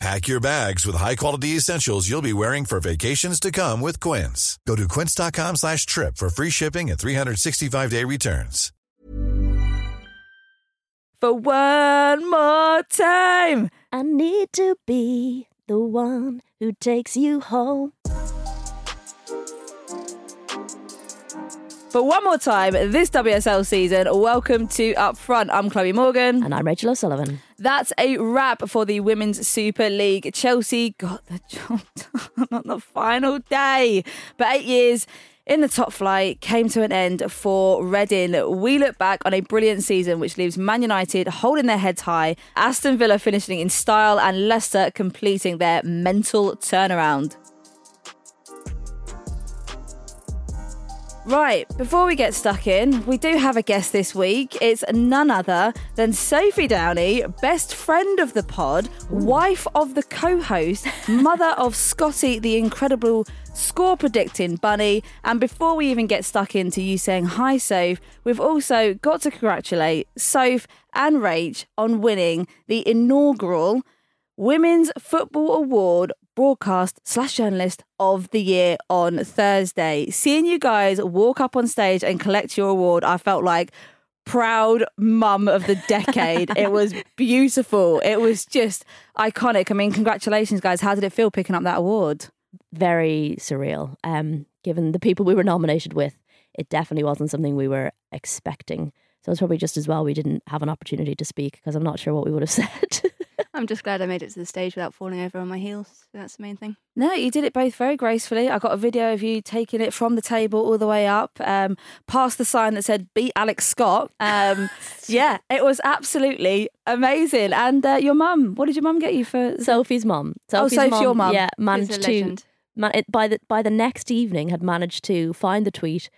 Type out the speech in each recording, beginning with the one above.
Pack your bags with high-quality essentials you'll be wearing for vacations to come with Quince. Go to quince.com slash trip for free shipping and 365-day returns. For one more time. I need to be the one who takes you home. For one more time this WSL season, welcome to Up Front. I'm Chloe Morgan. And I'm Rachel O'Sullivan. That's a wrap for the Women's Super League. Chelsea got the job done on the final day. But eight years in the top flight came to an end for Reading. We look back on a brilliant season which leaves Man United holding their heads high, Aston Villa finishing in style, and Leicester completing their mental turnaround. Right, before we get stuck in, we do have a guest this week. It's none other than Sophie Downey, best friend of the pod, wife of the co host, mother of Scotty, the incredible score predicting bunny. And before we even get stuck into you saying hi, Soph, we've also got to congratulate Soph and Rach on winning the inaugural Women's Football Award broadcast slash journalist of the year on Thursday. Seeing you guys walk up on stage and collect your award, I felt like proud mum of the decade. it was beautiful. It was just iconic. I mean, congratulations, guys. How did it feel picking up that award? Very surreal. Um, given the people we were nominated with, it definitely wasn't something we were expecting. So it's probably just as well we didn't have an opportunity to speak because I'm not sure what we would have said. I'm just glad I made it to the stage without falling over on my heels. That's the main thing. No, you did it both very gracefully. I got a video of you taking it from the table all the way up, um, past the sign that said "Beat Alex Scott." Um, yeah, it was absolutely amazing. And uh, your mum, what did your mum get you for? Sophie's mum. Sophie's Sophie's mum. your mum. Yeah, She's managed to man, it, by the by the next evening had managed to find the tweet,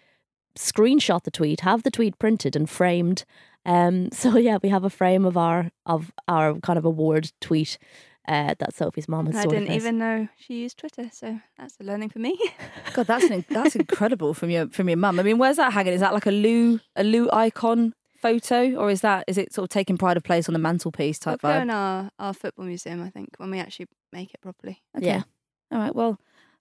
screenshot the tweet, have the tweet printed and framed. Um, so yeah, we have a frame of our of our kind of award tweet uh, that Sophie's mom has I didn't for us. even know she used Twitter, so that's a learning for me. God, that's an, that's incredible from your from your mum. I mean, where's that hanging? Is that like a Lou a Lou icon photo, or is that is it sort of taking pride of place on the mantelpiece We'll type go vibe? in our, our football museum, I think, when we actually make it properly. Okay. Yeah. All right. Well,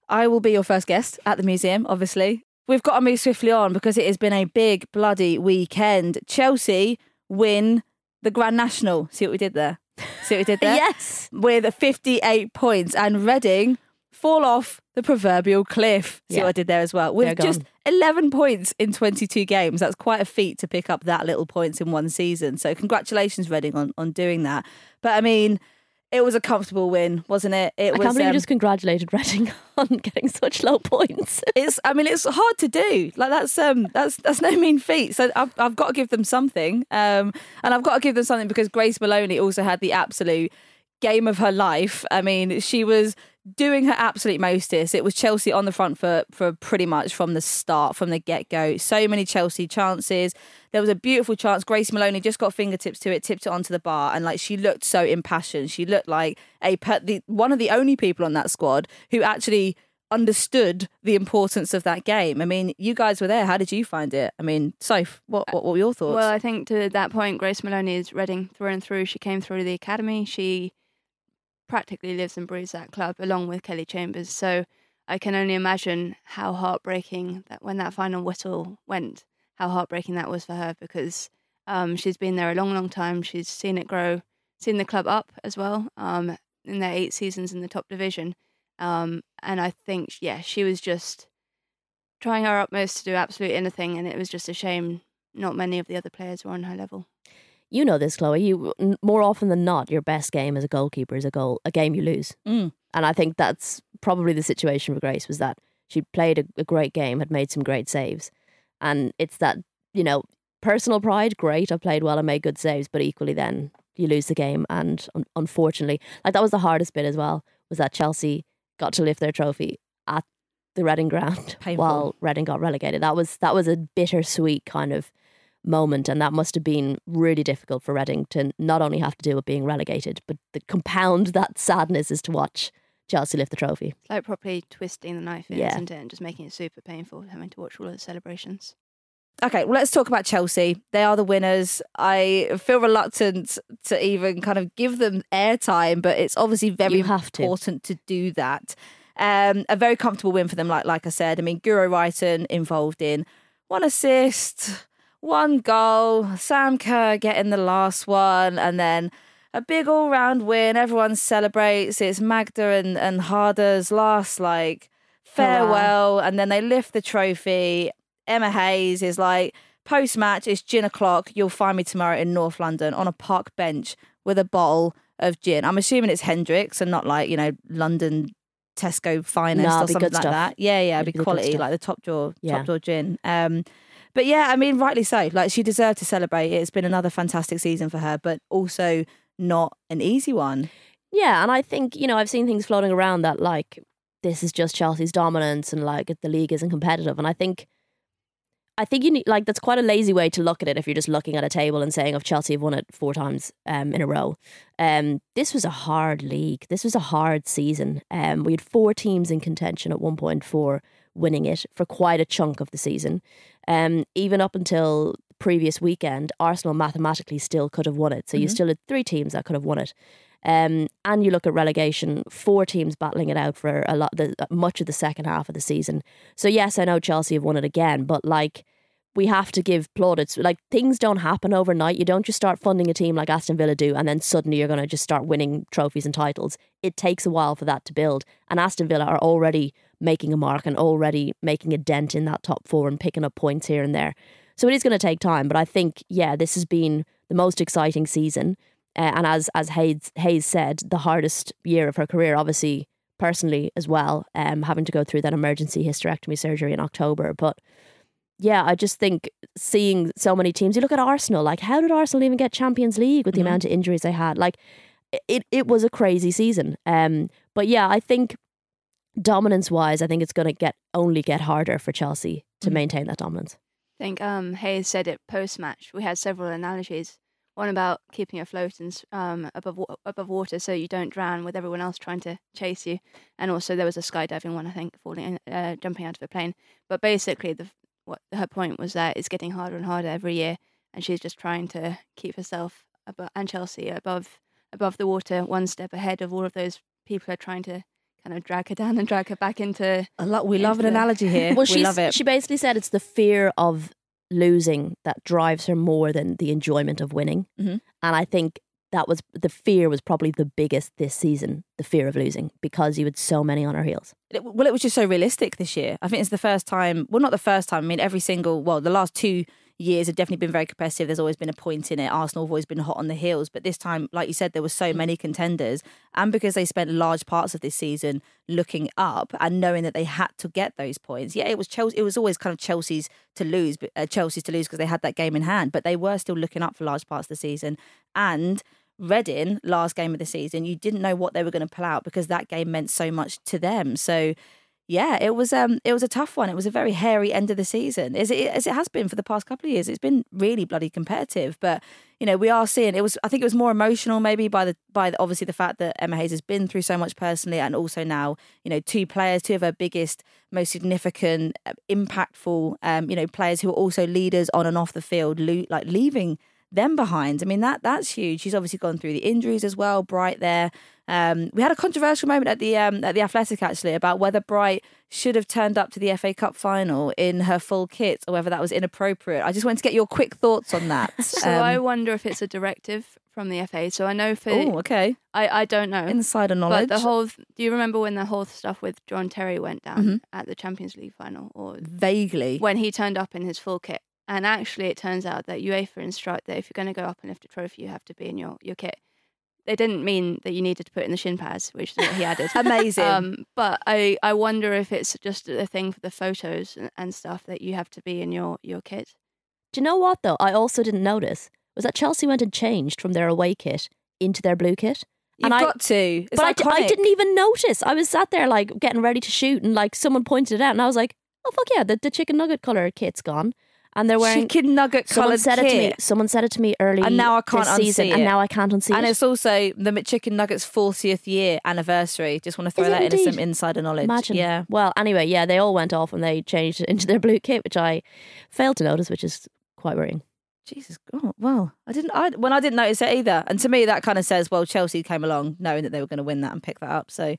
I will be your first guest at the museum, obviously. We've got to move swiftly on because it has been a big bloody weekend. Chelsea win the Grand National. See what we did there? See what we did there? yes. With 58 points and Reading fall off the proverbial cliff. See Yeah. what I did there as well? With just 11 points in 22 games. That's quite a feat to pick up that little points in one season. So congratulations, Reading, on, on doing that. But I mean, it was a comfortable win, wasn't it? It I was. can't believe um, you just congratulated Reading on getting such low points. it's I mean it's hard to do. Like that's um that's that's no mean feat. So I've I've got to give them something. Um and I've got to give them something because Grace Moloney also had the absolute game of her life. I mean, she was doing her absolute mostest. It was Chelsea on the front foot for pretty much from the start, from the get go. So many Chelsea chances. There was a beautiful chance. Grace Moloney just got fingertips to it, tipped it onto the bar, and like she looked so impassioned. She looked like a per- the, one of the only people on that squad who actually understood the importance of that game. I mean, you guys were there. How did you find it? I mean, Soph, what, what, what were your thoughts? Well, I think to that point, Grace Moloney is Reading through and through. She came through the academy. She practically lives and breathes that club along with Kelly Chambers. So I can only imagine how heartbreaking that when that final whistle went, how heartbreaking that was for her because um, she's been there a long, long time. She's seen it grow, seen the club up as well um, in their eight seasons in the top division. Um, and I think, yeah, she was just trying her utmost to do absolutely anything. And it was just a shame not many of the other players were on her level. You know this, Chloe. You more often than not, your best game as a goalkeeper is a goal, a game you lose. Mm. And I think that's probably the situation for Grace was that she played a, a great game, had made some great saves, and it's that you know personal pride. Great, I played well and made good saves, but equally then you lose the game, and un- unfortunately, like that was the hardest bit as well. Was that Chelsea got to lift their trophy at the Reading ground Painful. while Reading got relegated. That was that was a bittersweet kind of moment, and that must have been really difficult for Reading to not only have to deal with being relegated, but to compound that sadness is to watch Chelsea lift the trophy. It's like properly twisting the knife in, Yeah. isn't it? And just making it super painful having to watch all of the celebrations. Okay, well, let's talk about Chelsea. They are the winners. I feel reluctant to even kind of give them airtime, but it's obviously very You have to. important to do that. Um, a very comfortable win for them, like like I said. I mean, Guro Reiten involved in one assist, one goal, Sam Kerr getting the last one, and then a big all round win. Everyone celebrates. It's Magda and, and Harder's last like farewell, and then they lift the trophy. Emma Hayes is like, post match, it's gin o'clock. You'll find me tomorrow in North London on a park bench with a bottle of gin. I'm assuming it's Hendrick's and not like, you know, London Tesco finest No, or something like stuff. that. Yeah, yeah, it'd It'd be be quality, like the top drawer, Yeah. top drawer gin. Um, but yeah, I mean, rightly so. Like she deserved to celebrate. It's been another fantastic season for her, but also not an easy one. Yeah, and I think, you know, I've seen things floating around that like this is just Chelsea's dominance and like the league isn't competitive. And I think I think you need like that's quite a lazy way to look at it if you're just looking at a table and saying, "Of Chelsea have won it four times um, in a row." Um, this was a hard league. This was a hard season. Um, we had four teams in contention at one point for winning it for quite a chunk of the season. Um, even up until previous weekend, Arsenal mathematically still could have won it. So you still had three teams that could have won it. Um, and you look at relegation, four teams battling it out for a lot, the, much of the second half of the season. So yes, I know Chelsea have won it again, but like we have to give plaudits. Like things don't happen overnight. You don't just start funding a team like Aston Villa do, and then suddenly you're going to just start winning trophies and titles. It takes a while for that to build, and Aston Villa are already making a mark and already making a dent in that top four and picking up points here and there. So it is going to take time, but I think yeah, this has been the most exciting season. Uh, and as as Hayes, Hayes said, the hardest year of her career, obviously personally as well, um, having to go through that emergency hysterectomy surgery in October. But yeah, I just think seeing so many teams. You look at Arsenal, like how did Arsenal even get Champions League with the amount of injuries they had? Like it, it was a crazy season. Um, but yeah, I think dominance wise, I think it's going to get only get harder for Chelsea to maintain that dominance. I think um, Hayes said it post match. We had several analogies. One about keeping afloat and um, above above water so you don't drown with everyone else trying to chase you, and also there was a skydiving one I think falling uh, jumping out of a plane. But basically, the what her point was that it's getting harder and harder every year, and she's just trying to keep herself above, and Chelsea above above the water, one step ahead of all of those people who are trying to kind of drag her down and drag her back into. I lo- we love an the- analogy here. Well, we love it. she basically said it's the fear of losing that drives her more than the enjoyment of winning. Mhm. And I think that was the fear was probably the biggest this season, the fear of losing, because you had so many on her heels. Well, it was just so realistic this year. I think it's the first time. Well, not the first time. I mean, every single. Well, the last two years have definitely been very competitive. There's always been a point in it. Arsenal have always been hot on the heels, but this time, like you said, there were so many contenders, and because they spent large parts of this season looking up and knowing that they had to get those points. Yeah, it was Chelsea. It was always kind of Chelsea's to lose, but uh, Chelsea's to lose because they had that game in hand. But they were still looking up for large parts of the season, and. Reading, last game of the season, you didn't know what they were going to pull out because that game meant so much to them. So, yeah, it was um it was a tough one. It was a very hairy end of the season, as it as it has been for the past couple of years. It's been really bloody competitive, but you know we are seeing it was. I think it was more emotional maybe by the by the, obviously the fact that Emma Hayes has been through so much personally, and also now you know two players, two of her biggest, most significant, uh, impactful, um you know players who are also leaders on and off the field, lo- like leaving them behind. I mean that that's huge. She's obviously gone through the injuries as well. Bright there. Um, we had a controversial moment at the um, at the Athletic actually about whether Bright should have turned up to the FA Cup final in her full kit or whether that was inappropriate. I just wanted to get your quick thoughts on that. So I wonder if it's a directive from the FA. So I know for oh, okay, I, I don't know insider knowledge. But the whole do you remember when the whole stuff with John Terry went down Mhm. at the Champions League final or vaguely. when he turned up in his full kit? And actually, it turns out that UEFA instruct that if you're going to go up and lift a trophy, you have to be in your, your kit. They didn't mean that you needed to put in the shin pads, which is what he added. Amazing. Um, but I, I wonder if it's just a thing for the photos and, and stuff that you have to be in your, your kit. Do you know what though? I also didn't notice was that Chelsea went and changed from their away kit into their blue kit. You've and I, got to. It's but I, I didn't even notice. I was sat there like getting ready to shoot, and like someone pointed it out, and I was like, "Oh fuck yeah, the, the chicken nugget color kit's gone." And they're wearing chicken nugget Someone said it to me. kit. Someone said it to me early, And now I can't this season, unsee and now I can't unsee And it. it's also the McChicken Nuggets 40th year anniversary. Just want to throw Is that in as some insider knowledge. Imagine. Yeah. Well, anyway, yeah, they all went off and they changed it into their blue kit, which I failed to notice, which is quite worrying. Jesus. Oh, well, I didn't. I when I didn't notice it either. And to me, that kind of says, well, Chelsea came along knowing that they were going to win that and pick that up. So,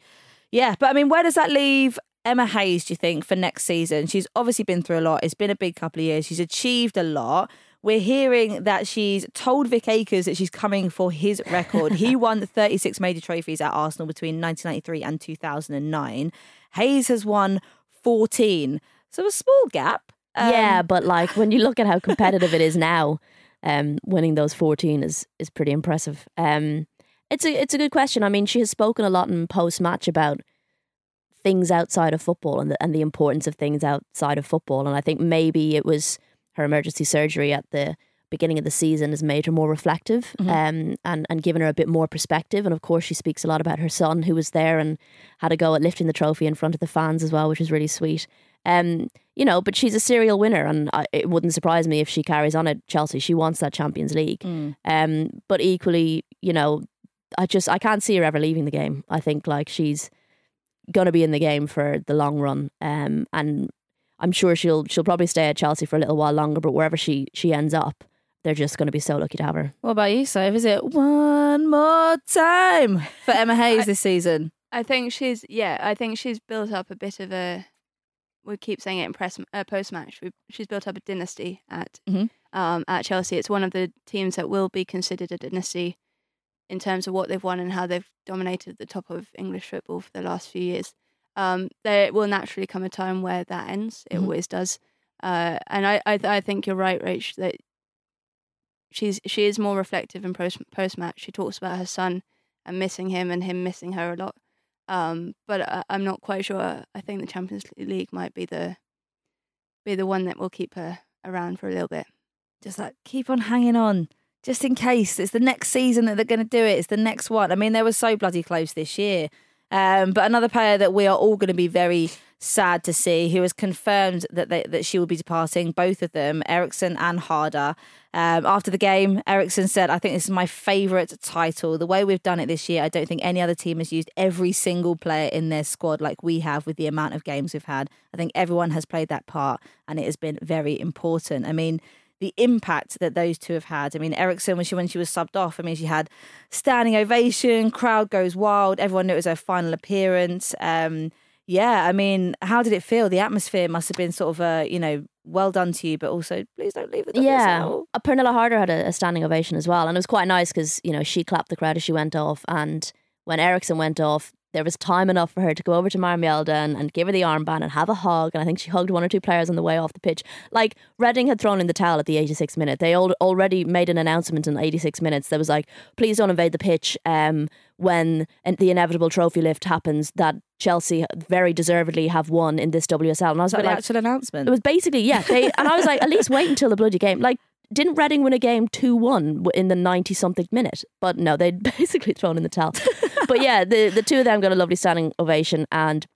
yeah. But I mean, where does that leave Emma Hayes? Do you think for next season? She's obviously been through a lot. It's been a big couple of years. She's achieved a lot. We're hearing that she's told Vic Akers that she's coming for his record. he won 36 major trophies at Arsenal between 1993 and 2009. Hayes has won 14. So a small gap. Um, yeah, but like when you look at how competitive it is now, um, winning those fourteen is is pretty impressive. Um, it's a it's a good question. I mean, she has spoken a lot in post match about things outside of football and the and the importance of things outside of football. And I think maybe it was her emergency surgery at the beginning of the season has made her more reflective um, and and given her a bit more perspective. And of course, she speaks a lot about her son who was there and had a go at lifting the trophy in front of the fans as well, which was really sweet. Um, you know, but she's a serial winner, and I, it wouldn't surprise me if she carries on at Chelsea. She wants that Champions League. Um, but equally, you know, I just I can't see her ever leaving the game. I think like she's going to be in the game for the long run. Um, and I'm sure she'll she'll probably stay at Chelsea for a little while longer. But wherever she she ends up, they're just going to be so lucky to have her. What about you, Soph? Is it one more time for Emma Hayes this season? I think she's yeah. I think she's built up a bit of a. We keep saying it in press uh, post match. She's built up a dynasty at Mhm. um, at Chelsea. It's one of the teams that will be considered a dynasty in terms of what they've won and how they've dominated the top of English football for the last few years. Um, there will naturally come a time where that ends. It Mhm. always does. Uh, and I, I I think you're right, Rach, that she's she is more reflective in post post match. She talks about her son and missing him and him missing her a lot. Um, but I, I'm not quite sure. I think the Champions League might be the be the one that will keep her around for a little bit. Just like keep on hanging on, just in case it's the next season that they're going to do it. It's the next one. I mean, they were so bloody close this year. Um, but another player that we are all going to be very sad to see, who has confirmed that they, that she will be departing, both of them, Eriksson and Harder. Um, after the game, Eriksson said, "I think this is my favourite title. The way we've done it this year, I don't think any other team has used every single player in their squad like we have with the amount of games we've had. I think everyone has played that part, and it has been very important. I mean." The impact that those two have had. I mean, Eriksson, when she when she was subbed off, I mean, she had standing ovation, crowd goes wild. Everyone knew it was her final appearance. Um, yeah, I mean, how did it feel? The atmosphere must have been sort of a, you know, well done to you, but also please don't leave the Yeah, uh, Pernille Harder had a, a standing ovation as well, and it was quite nice because you know she clapped the crowd as she went off, and when Eriksson went off, there was time enough for her to go over to Maren Mjelde and, and give her the armband and have a hug, and I think she hugged one or two players on the way off the pitch. Like Reading had thrown in the towel at the 86 minute. They al- already made an announcement in 86 minutes that was like, "Please don't invade the pitch." Um, when the inevitable trophy lift happens, that Chelsea very deservedly have won in this WSL, and I was Was that a bit the like, actual announcement? it was basically yeah. They and I was like, at least wait until the bloody game. Like, didn't Reading win a game two one in the ninety something minute? But no, they'd basically thrown in the towel. but yeah, the the two of them got a lovely standing ovation, and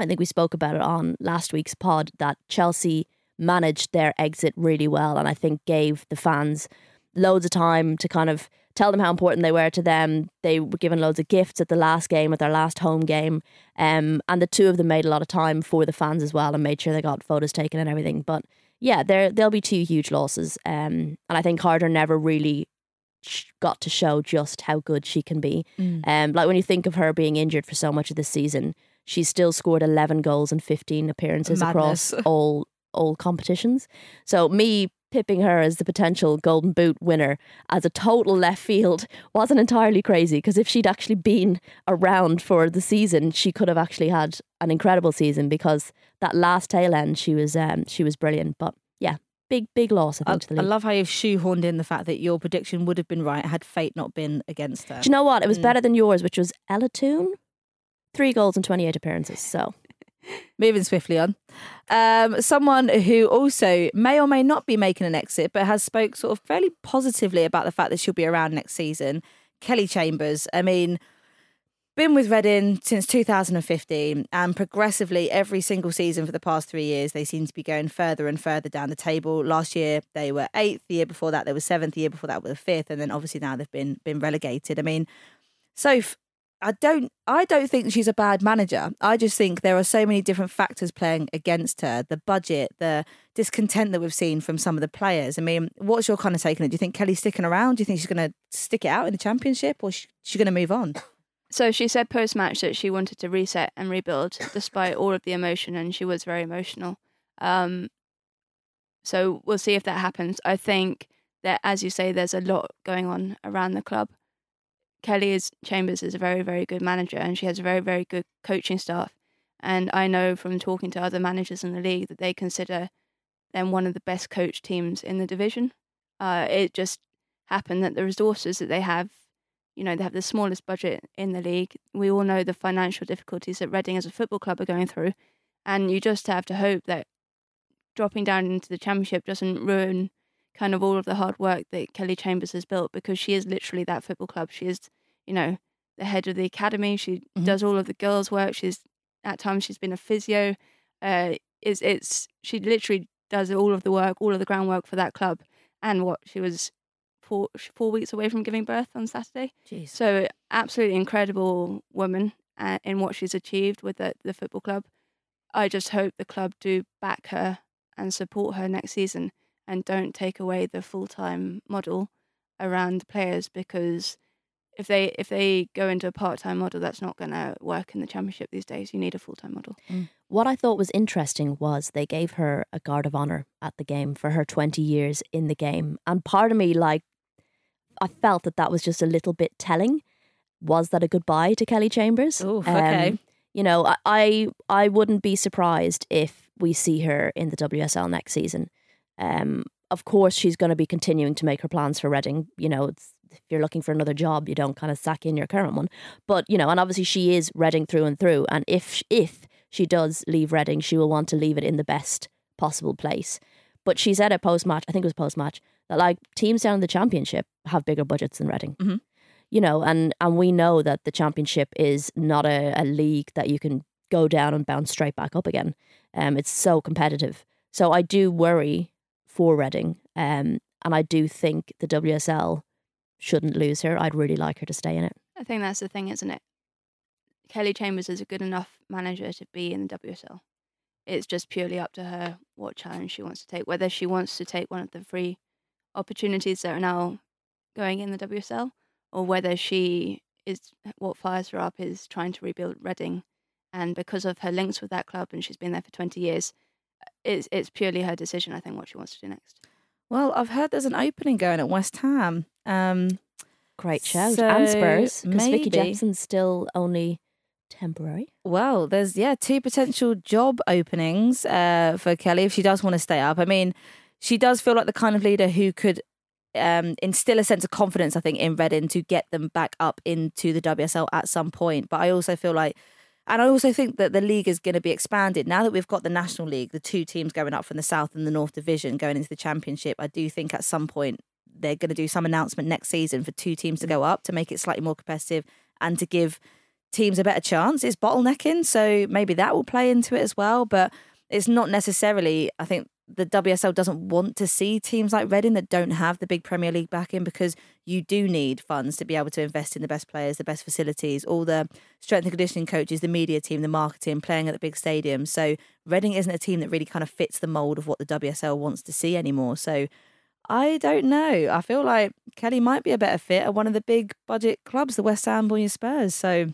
I think we spoke about it on last week's pod that Chelsea managed their exit really well and I think gave the fans loads of time to kind of tell them how important they were to them. They were given loads of gifts at the last game, at their last home game. Um, and the two of them made a lot of time for the fans as well and made sure they got photos taken and everything. But yeah, there there'll be two huge losses. Um, and I think Carter never really got to show just how good she can be. Um, like when you think of her being injured for so much of this season, she's still scored 11 goals and 15 appearances across all all competitions. So me pipping her as the potential golden boot winner as a total left field wasn't entirely crazy because if she'd actually been around for the season she could have actually had an incredible season because that last tail end she was um she was brilliant but yeah big big loss I I, think to the I love how you've shoehorned in the fact that your prediction would have been right had fate not been against her. Do you know what? It was Mm. better than yours, which was Ella Toone. Three goals and 28 appearances. So, Moving swiftly on. Um, someone who also may or may not be making an exit, but has spoke sort of fairly positively about the fact that she'll be around next season. Kelly Chambers. I mean, been with Reading since 2015, and progressively every single season for the past three years, they seem to be going further and further down the table. Last year they were eighth. The year before that they were seventh. The year before that were fifth, and then obviously now they've been been relegated. I mean, Soph, I don't I don't think she's a bad manager. I just think there are so many different factors playing against her. The budget, the discontent that we've seen from some of the players. I mean, what's your kind of take on it? Do you think Kelly's sticking around? Do you think she's going to stick it out in the championship or is she going to move on? So she said post match that she wanted to reset and rebuild despite all of the emotion, and she was very emotional. Um, so we'll see if that happens. I think that, as you say, there's a lot going on around the club. Kelly is Chambers is a very very good manager, and she has a very very good coaching staff. And I know from talking to other managers in the league that they consider them one of the best coach teams in the division. Uh, it just happened that the resources that they have you know, they have the smallest budget in the league. We all know the financial difficulties that Reading as a football club are going through. And you just have to hope that dropping down into the championship doesn't ruin kind of all of the hard work that Kelly Chambers has built because she is literally that football club. She is, you know, the head of the academy. She Mhm. does all of the girls' work. She's at times she's been a physio. Uh, is it's she literally does all of the work, all of the groundwork for that club. And what she was four four weeks away from giving birth on Saturday. Jeez. So absolutely incredible woman uh, in what she's achieved with the, the football club. I just hope the club do back her and support her next season and don't take away the full time model around players because if they if they go into a part time model, that's not going to work in the championship these days. You need a full time model. what I thought was interesting was they gave her a guard of honor at the game for her 20 years in the game. And part of me, like, I felt that that was just a little bit telling. Was that a goodbye to Kelly Chambers? Um, okay. you know, I, I I wouldn't be surprised if we see her in the WSL next season. Um, of course, she's going to be continuing to make her plans for Reading. You know, it's, if you're looking for another job, you don't kind of sack in your current one. But you know, and obviously she is Reading through and through. And if if she does leave Reading, she will want to leave it in the best possible place. But she said at post match, I think it was post match, that like teams down in the championship have bigger budgets than Reading. Mhm. You know, and and we know that the championship is not a, a league that you can go down and bounce straight back up again. Um, it's so competitive. So I do worry for Reading. Um, and I do think the WSL shouldn't lose her. I'd really like her to stay in it. I think that's the thing, isn't it? Kelly Chambers is a good enough manager to be in the WSL. It's just purely up to her what challenge she wants to take, whether she wants to take one of the free opportunities that are now going in the WSL, or whether she is what fires her up is trying to rebuild Reading, and because of her links with that club and she's been there for twenty years, it's it's purely her decision. I think what she wants to do next. Well, I've heard there's an opening going at West Ham. Um, Great shout. So, and Spurs, because Vicky maybe- Jepson's still only temporary. Well, there's yeah two potential job openings uh, for Kelly if she does want to stay up. I mean, she does feel like the kind of leader who could um, instill a sense of confidence. I think in Reading to get them back up into the WSL at some point. But I also feel like, and I also think that the league is going to be expanded now that we've got the National League, the two teams going up from the South and the North Division going into the Championship. I do think at some point they're going to do some announcement next season for two teams to go up to make it slightly more competitive and to give teams a better chance is bottlenecking. So maybe that will play into it as well. But it's not necessarily, I think the WSL doesn't want to see teams like Reading that don't have the big Premier League backing because you do need funds to be able to invest in the best players, the best facilities, all the strength and conditioning coaches, the media team, the marketing, playing at the big stadiums. So Reading isn't a team that really kind of fits the mold of what the WSL wants to see anymore. So I don't know. I feel like Kelly might be a better fit at one of the big budget clubs, the West Ham your Spurs. So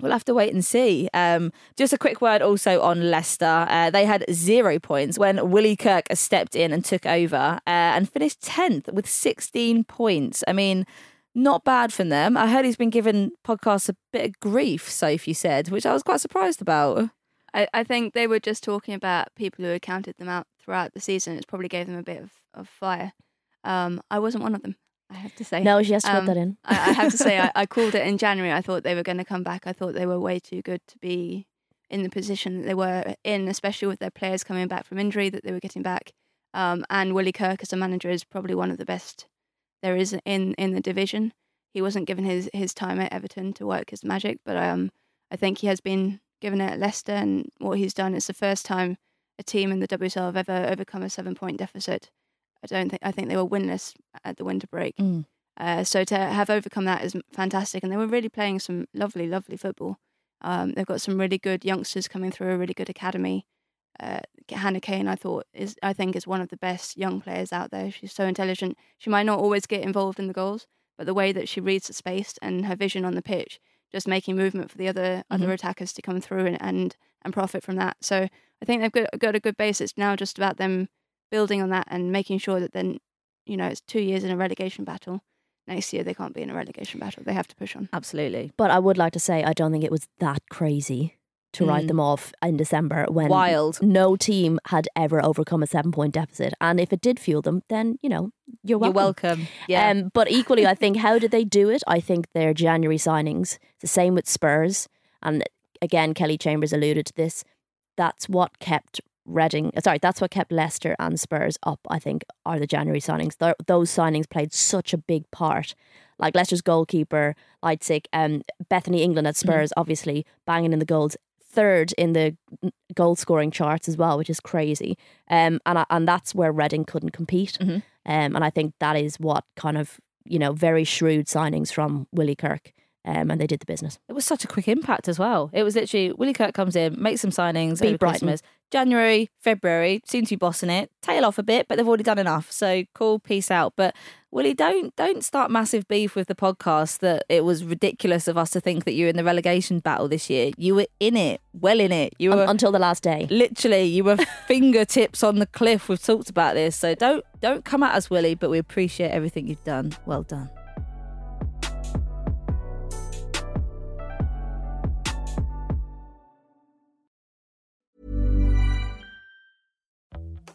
We'll have to wait and see. Um, just a quick word also on Leicester. Uh, they had zero points when Willie Kirk stepped in and took over uh, and finished 10th with 16 points. I mean, not bad from them. I heard he's been given podcasts a bit of grief, Sophie said, which I was quite surprised about. I, I think they were just talking about people who had counted them out throughout the season. It's probably gave them a bit of, of fire. Um, I wasn't one of them. I have to say. No, she has to Um, put that in. I, I have to say, I, I called it in January. I thought they were going to come back. I thought they were way too good to be in the position that they were in, especially with their players coming back from injury that they were getting back. Um, and Willie Kirk as a manager is probably one of the best there is in, in the division. He wasn't given his, his time at Everton to work his magic, but um, I think he has been given it at Leicester, and what he's done is the first time a team in the WSL have ever overcome a seven point deficit. I don't think I think they were winless at the winter break. Mm. Uh, so to have overcome that is fantastic, and they were really playing some lovely, lovely football. Um, they've got some really good youngsters coming through a really good academy. Uh, Hannah Cain, I thought is I think is one of the best young players out there. She's so intelligent. She might not always get involved in the goals, but the way that she reads the space and her vision on the pitch, just making movement for the other other attackers to come through and, and and profit from that. So I think they've got, got a good base. It's now just about them building on that and making sure that then, you know, it's two years in a relegation battle. Next year they can't be in a relegation battle. They have to push on. Absolutely. But I would like to say I don't think it was that crazy to write Mm. them off in December when Wild. no team had ever overcome a seven point deficit. And if it did fuel them, then, you know, you're welcome. You're welcome. Yeah. Um, but equally, I think, how did they do it? I think their January signings, the same with Spurs. And again, Kelly Chambers alluded to this. That's what kept Reading, sorry, that's what kept Leicester and Spurs up, I think, are the January signings. Th- those signings played such a big part. Like Leicester's goalkeeper, Leitzig, um, Bethany England at Spurs, obviously banging in the goals. Third in the goal scoring charts as well, which is crazy. Um, and I, and that's where Reading couldn't compete. Um, and I think that is what kind of you know very shrewd signings from Willie Kirk. Um, and they did the business. It was such a quick impact as well. It was literally Willie Kirk comes in, makes some signings Beat Brighton. Christmas. January, February, seems to be bossing it. Tail off a bit, but they've already done enough. So cool, peace out. But Willie, don't don't start massive beef with the podcast that it was ridiculous of us to think that you were in the relegation battle this year. You were in it, well in it. You were until the last day. literally you were fingertips on the cliff. We've talked about this. So don't don't come at us, Willie, but we appreciate everything you've done. Well done.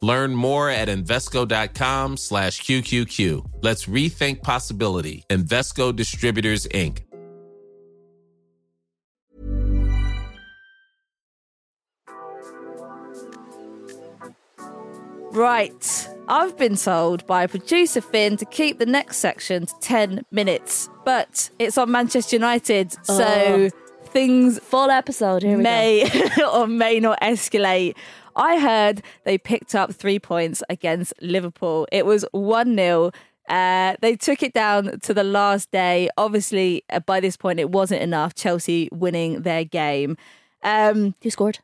Learn more at Invesco.com slash QQQ. Let's rethink possibility. Invesco Distributors, Inc. Right. I've been told by producer Finn to keep the next section to 10 minutes, but it's on Manchester United, so oh. things Full episode. Here we go. may or may not escalate. I heard they picked up three points against Liverpool. It was 1 0. Uh, they took it down to the last day. Obviously, uh, by this point, it wasn't enough. Chelsea winning their game. Um, Who scored?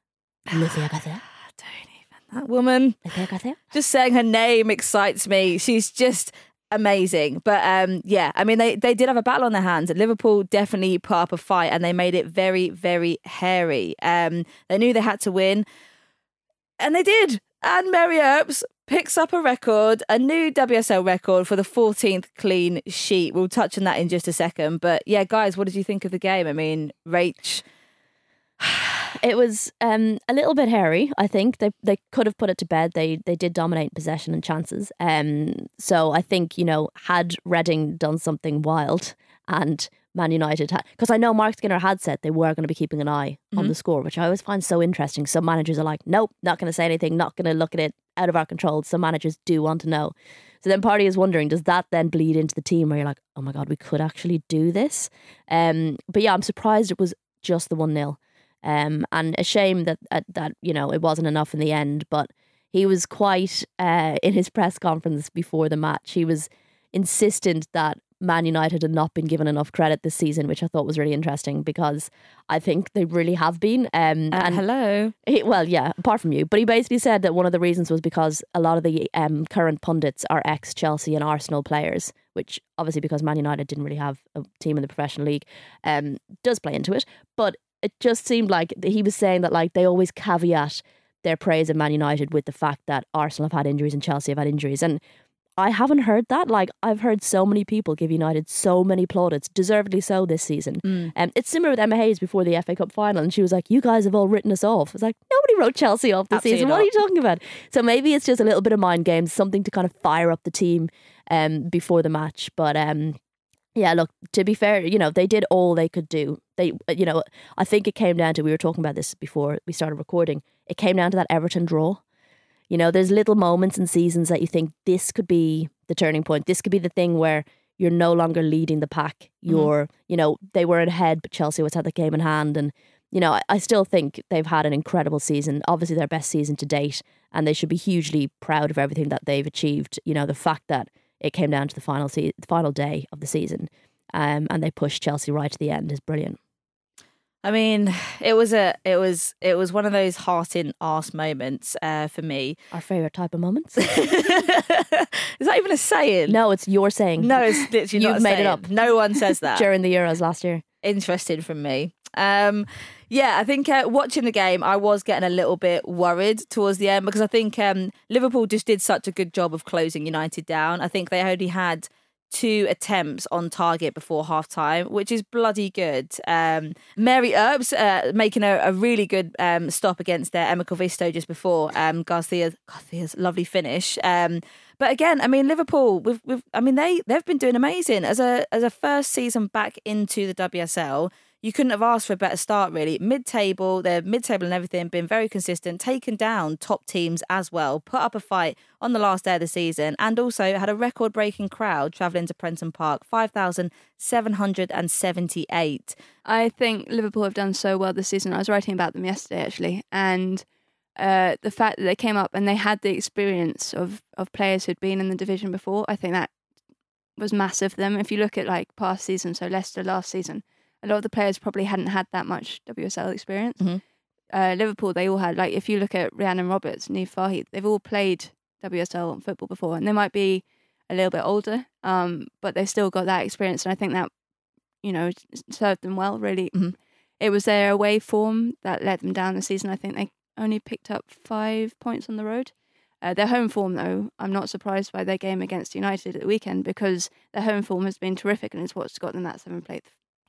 Lucia Garcia. Don't even. That woman, Lucia Garcia. just saying her name excites me. She's just amazing. But um, yeah, I mean, they, they did have a battle on their hands. Liverpool definitely put up a fight and they made it very, very hairy. Um, they knew they had to win, and they did. And Mary Earps picks up a record, a new WSL record for the 14th clean sheet. We'll touch on that in just a second. But yeah, guys, what did you think of the game? I mean, Rach. It was um, a little bit hairy. I think they they could have put it to bed. They they did dominate possession and chances. Um, so I think you know had Reading done something wild and Man United had because I know Marc Skinner had said they were going to be keeping an eye on the score, which I always find so interesting. Some managers are like, nope, not going to say anything, not going to look at it, out of our control. Some managers do want to know. So then Party is wondering, does that then bleed into the team where you're like, oh my god, we could actually do this? Um, but yeah, I'm surprised it was just the one 0 um, and a shame that, that that you know it wasn't enough in the end. But he was quite uh, in his press conference before the match. He was insistent that Man United had not been given enough credit this season, which I thought was really interesting because I think they really have been. Um, Uh, and hello. he, well, yeah, apart from you, but he basically said that one of the reasons was because a lot of the um, current pundits are ex Chelsea and Arsenal players, which obviously because Man United didn't really have a team in the professional league, um, does play into it. But it just seemed like he was saying that like they always caveat their praise of Man United with the fact that Arsenal have had injuries and Chelsea have had injuries, and I haven't heard that. Like I've heard so many people give United so many plaudits, deservedly so this season. And um, it's similar with Emma Hayes before the FA Cup final, and she was like, "You guys have all written us off." It's like, "Nobody wrote Chelsea off this Absolutely season. What are you talking about?" So maybe it's just a little bit of mind games, something to kind of fire up the team um, before the match. But um, yeah, look, to be fair, you know, they did all they could do. They, you know, I think it came down to, we were talking about this before we started recording, it came down to that Everton draw. You know, there's little moments and seasons that you think this could be the turning point. This could be the thing where you're no longer leading the pack. You're, you know, they were ahead, but Chelsea always had the game in hand. And, you know, I, I still think they've had an incredible season, obviously their best season to date. And they should be hugely proud of everything that they've achieved. You know, the fact that it came down to the final se- the final day of the season, um, and they pushed Chelsea right to the end is brilliant. I mean, it was a, it was, it was one of those heart in arse moments uh, for me. Our favorite type of moments. Is that even a saying? no, it's your saying. no, it's literally not You've made it up. No one says that. during the Euros last year. Interesting from me. Um, yeah, I think uh, watching the game, I was getting a little bit worried towards the end because I think um, Liverpool just did such a good job of closing United down. I think they only had two attempts on target before half time, which is bloody good. Um, Mary Earps uh, making a, a really good um, stop against their Emma Koivisto just before um, Garcia, Garcia's lovely finish. Um, but again, I mean Liverpool. We've, we've, I mean they they've been doing amazing as a as a first season back into the WSL. You couldn't have asked for a better start, really. Mid table, they're mid table and everything, been very consistent, taken down top teams as well, put up a fight on the last day of the season, and also had a record breaking crowd travelling to Prenton Park 5,778. I think Liverpool have done so well this season. I was writing about them yesterday actually, and uh, the fact that they came up and they had the experience of of players who'd been in the division before, I think that was massive for them. If you look at like past seasons, so Leicester last season, a lot of the players probably hadn't had that much WSL experience. Mhm. Uh, Liverpool, they all had like if you look at Rhiannon Roberts, Niamh they've all played WSL football before, and they might be a little bit older, um, but they've still got that experience, and I think that you know served them well. Really, Mhm. it was their away form that let them down the season. I think they only picked up five points on the road. Uh, their home form, though, I'm not surprised by their game against United at the weekend because their home form has been terrific and it's what's got them that seventh place,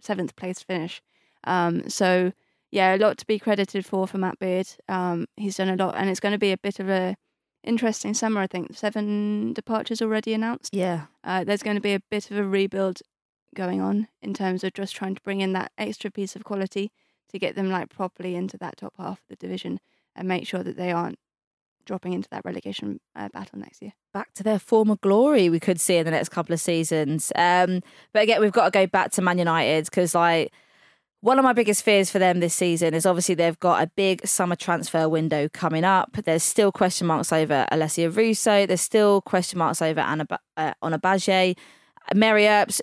seventh place finish. Um, so yeah, a lot to be credited for for Matt Beard. Um, he's done a lot, and it's going to be a bit of a interesting summer. I think seven departures already announced. Yeah. Uh, there's going to be a bit of a rebuild going on in terms of just trying to bring in that extra piece of quality to get them like properly into that top half of the division and make sure that they aren't dropping into that relegation uh, battle next year. back to their former glory we could see in the next couple of seasons. Um, but again, we've got to go back to Man United because like one of my biggest fears for them this season is obviously they've got a big summer transfer window coming up. There's still question marks over Alessia Russo. There's still question marks over Anna uh, Ona Batlle. Mary Earps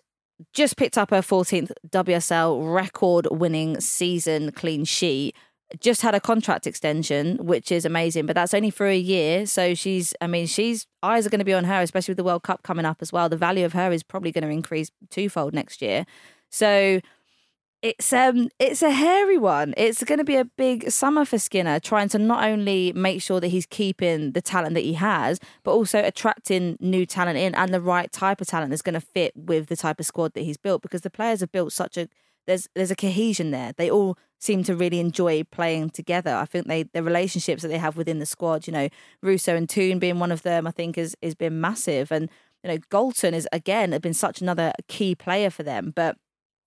just picked up her 14th WSL record winning season clean sheet. Just had a contract extension, which is amazing, but that's only for a year. So she's, I mean, she's eyes are going to be on her, especially with the World Cup coming up as well. The value of her is probably going to increase twofold next year. So it's um it's a hairy one. It's going to be a big summer for Skinner, trying to not only make sure that he's keeping the talent that he has, but also attracting new talent in and the right type of talent that's going to fit with the type of squad that he's built. Because the players have built such a there's there's a cohesion there. They all seem to really enjoy playing together. I think they the relationships that they have within the squad, you know, Russo and Toone being one of them, I think has has been massive. And you know, Galton is again have been such another key player for them, but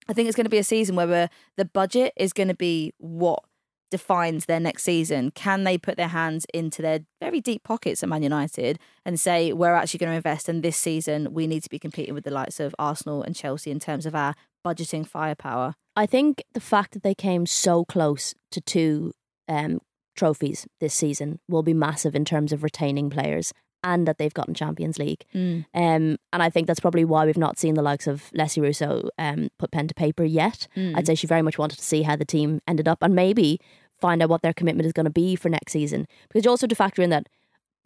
I think it's going to be a season where the budget is going to be what defines their next season. Can they put their hands into their very deep pockets at Man United and say, we're actually going to invest in this season? We need to be competing with the likes of Arsenal and Chelsea in terms of our budgeting firepower. I think the fact that they came so close to two um, trophies this season will be massive in terms of retaining players and that they've gotten Champions League. Mm. Um, and I think that's probably why we've not seen the likes of Alessia Russo um, put pen to paper yet. Mm. I'd say she very much wanted to see how the team ended up and maybe find out what their commitment is going to be for next season. Because you also have to factor in that,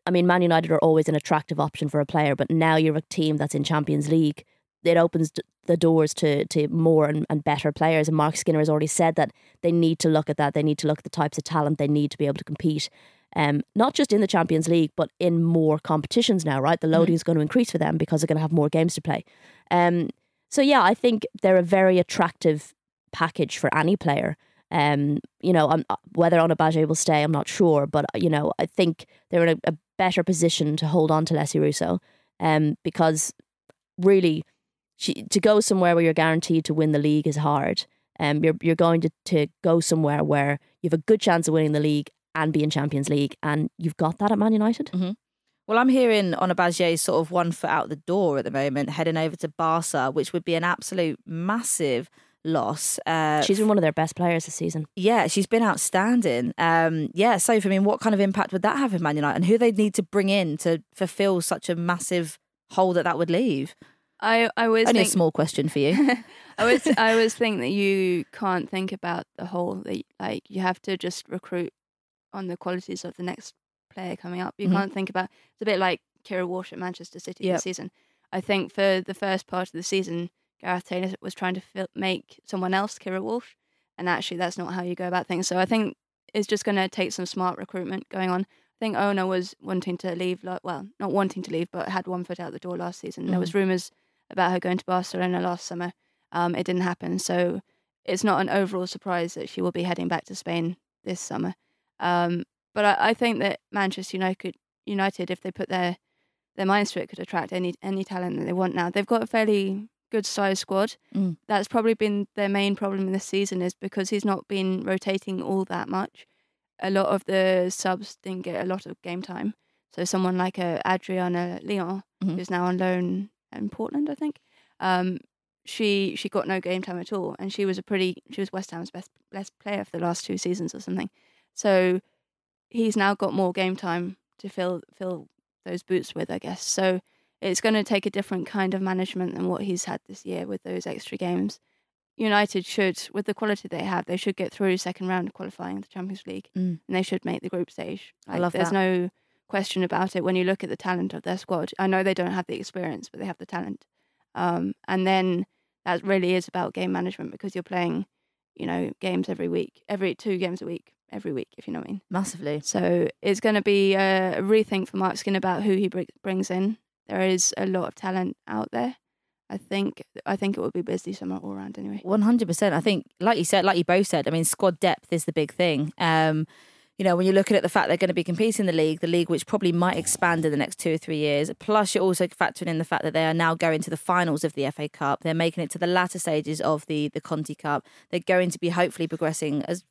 I mean, Man United are always an attractive option for a player, but now you're a team that's in Champions League. It opens the doors to to more and, and better players. And Marc Skinner has already said that they need to look at that. They need to look at the types of talent they need to be able to compete um, not just in the Champions League, but in more competitions now, right? The loading is going to increase for them because they're going to have more games to play. Um, so, yeah, I think they're a very attractive package for any player. Um, you know, I'm, whether Ona Batlle will stay, I'm not sure, but you know, I think they're in a, a better position to hold on to Alessia Russo, um, because really, she, to go somewhere where you're guaranteed to win the league is hard. Um, you're you're going to, to go somewhere where you have a good chance of winning the league and be in Champions League. And you've got that at Man United. Mm-hmm. Well, I'm hearing Ona Batlle sort of one foot out the door at the moment, heading over to Barca, which would be an absolute massive loss. Uh, she's been one of their best players this season. Yeah, she's been outstanding. Um, yeah, so I mean, what kind of impact would that have in Man United, and who they'd need to bring in to fulfil such a massive hole that that would leave? I I was only think, a small question for you. I was I always think that you can't think about the whole that like you have to just recruit on the qualities of the next player coming up. You Mhm. can't think about it's a bit like Keira Walsh at Manchester City Yep. this season. I think for the first part of the season, Gareth Taylor was trying to fil- make someone else Keira Walsh, and actually that's not how you go about things. So I think it's just going to take some smart recruitment going on. I think Ona was wanting to leave, like, well, not wanting to leave, but had one foot out the door last season. There was rumours about her going to Barcelona last summer. Um, it didn't happen, so it's not an overall surprise that she will be heading back to Spain this summer. Um, but I, I think that Manchester United, United, if they put their their minds to it, could attract any any talent that they want. Now they've got a fairly good sized squad. Mm. That's probably been their main problem in this season is because he's not been rotating all that much. A lot of the subs didn't get a lot of game time. So someone like uh, Adriana Leon, Mhm. who's now on loan in Portland, I think, um, she she got no game time at all, and she was a pretty she was West Ham's best best player for the last two seasons or something. So he's now got more game time to fill fill those boots with, I guess. So it's going to take a different kind of management than what he's had this year with those extra games. United should, with the quality they have, they should get through second round qualifying in the Champions League, Mm. and they should make the group stage. I love There's that. no question about it when you look at the talent of their squad. I know they don't have the experience, but they have the talent. Um, and then that really is about game management because you're playing, you know, games every week, every two games a week, every week, if you know what I mean. Massively. So it's going to be a rethink for Mark Skin about who he br- brings in. There is a lot of talent out there. I think I think it will be busy summer all around anyway. One hundred percent. I think, like you said, like you both said, I mean, squad depth is the big thing. Um, you know, when you're looking at the fact they're going to be competing in the league, the league which probably might expand in the next two or three years. Plus, you're also factoring in the fact that they are now going to the finals of the FA Cup. They're making it to the latter stages of the the Conti Cup. They're going to be hopefully progressing as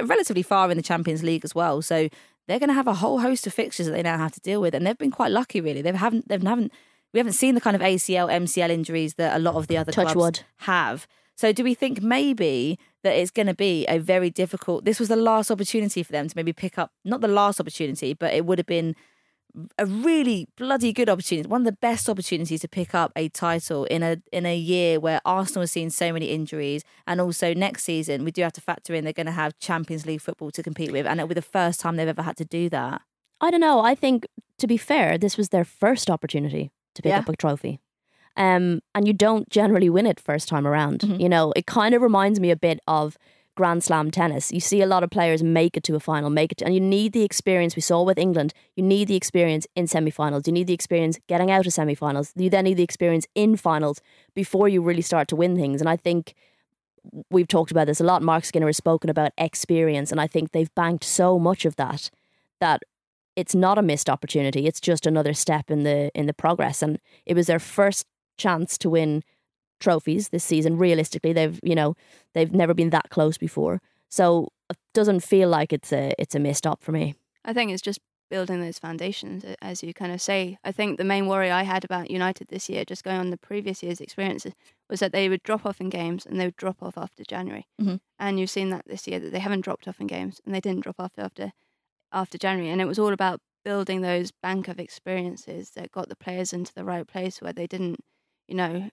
relatively far in the Champions League as well. So they're going to have a whole host of fixtures that they now have to deal with, and they've been quite lucky. Really, they haven't they haven't we haven't seen the kind of ACL, MCL injuries that a lot of the other Touch clubs wood. have. So do we think maybe that it's going to be a very difficult? This was the last opportunity for them to maybe pick up, not the last opportunity, but it would have been a really bloody good opportunity, one of the best opportunities to pick up a title in a in a year where Arsenal has seen so many injuries, and also next season we do have to factor in they're going to have Champions League football to compete with, and it'll be the first time they've ever had to do that. I don't know. I think, to be fair, this was their first opportunity to pick Yeah. up a trophy. Um, and you don't generally win it first time around. Mm-hmm. You know, it kind of reminds me a bit of Grand Slam tennis. You see a lot of players make it to a final, make it, to, and you need the experience. We saw with England. You need the experience in semi-finals. You need the experience getting out of semi-finals. You then need the experience in finals before you really start to win things. And I think we've talked about this a lot. Marc Skinner has spoken about experience, and I think they've banked so much of that that it's not a missed opportunity. It's just another step in the in the progress, and it was their first chance to win trophies this season. Realistically, they've you know they've never been that close before, so it doesn't feel like it's a it's a missed op for me. I think it's just building those foundations, as you kind of say. I think the main worry I had about United this year, just going on the previous year's experiences, was that they would drop off in games and they would drop off after January. Mhm. And you've seen that this year that they haven't dropped off in games and they didn't drop off after after January. And it was all about building those bank of experiences that got the players into the right place where they didn't, you know,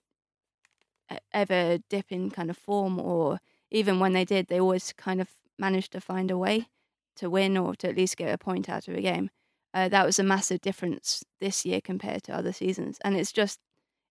ever dip in kind of form or even when they did, they always kind of managed to find a way to win or to at least get a point out of a game. Uh, that was a massive difference this year compared to other seasons, and it's just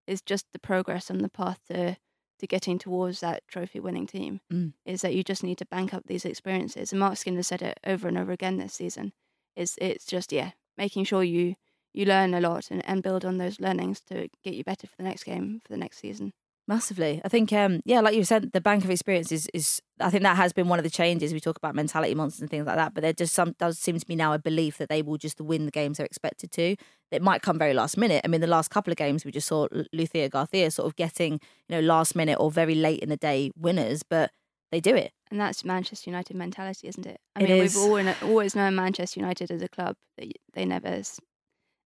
it's just the progress on the path to to getting towards that trophy winning team. Mm. Is that you just need to bank up these experiences, and Marc Skinner said it over and over again this season. Is it's just yeah, making sure you you learn a lot and, and build on those learnings to get you better for the next game for the next season. Massively. I think, um, yeah, like you said, the bank of experience is, is, I think that has been one of the changes. We talk about mentality monsters and things like that, but there just some does seem to be now a belief that they will just win the games they're expected to. It might come very last minute. I mean, the last couple of games we just saw Lucia Garcia sort of getting, you know, last minute or very late in the day winners, but they do it. And that's Manchester United mentality, isn't it? I It mean, is. we've always, always known Manchester United as a club that they never,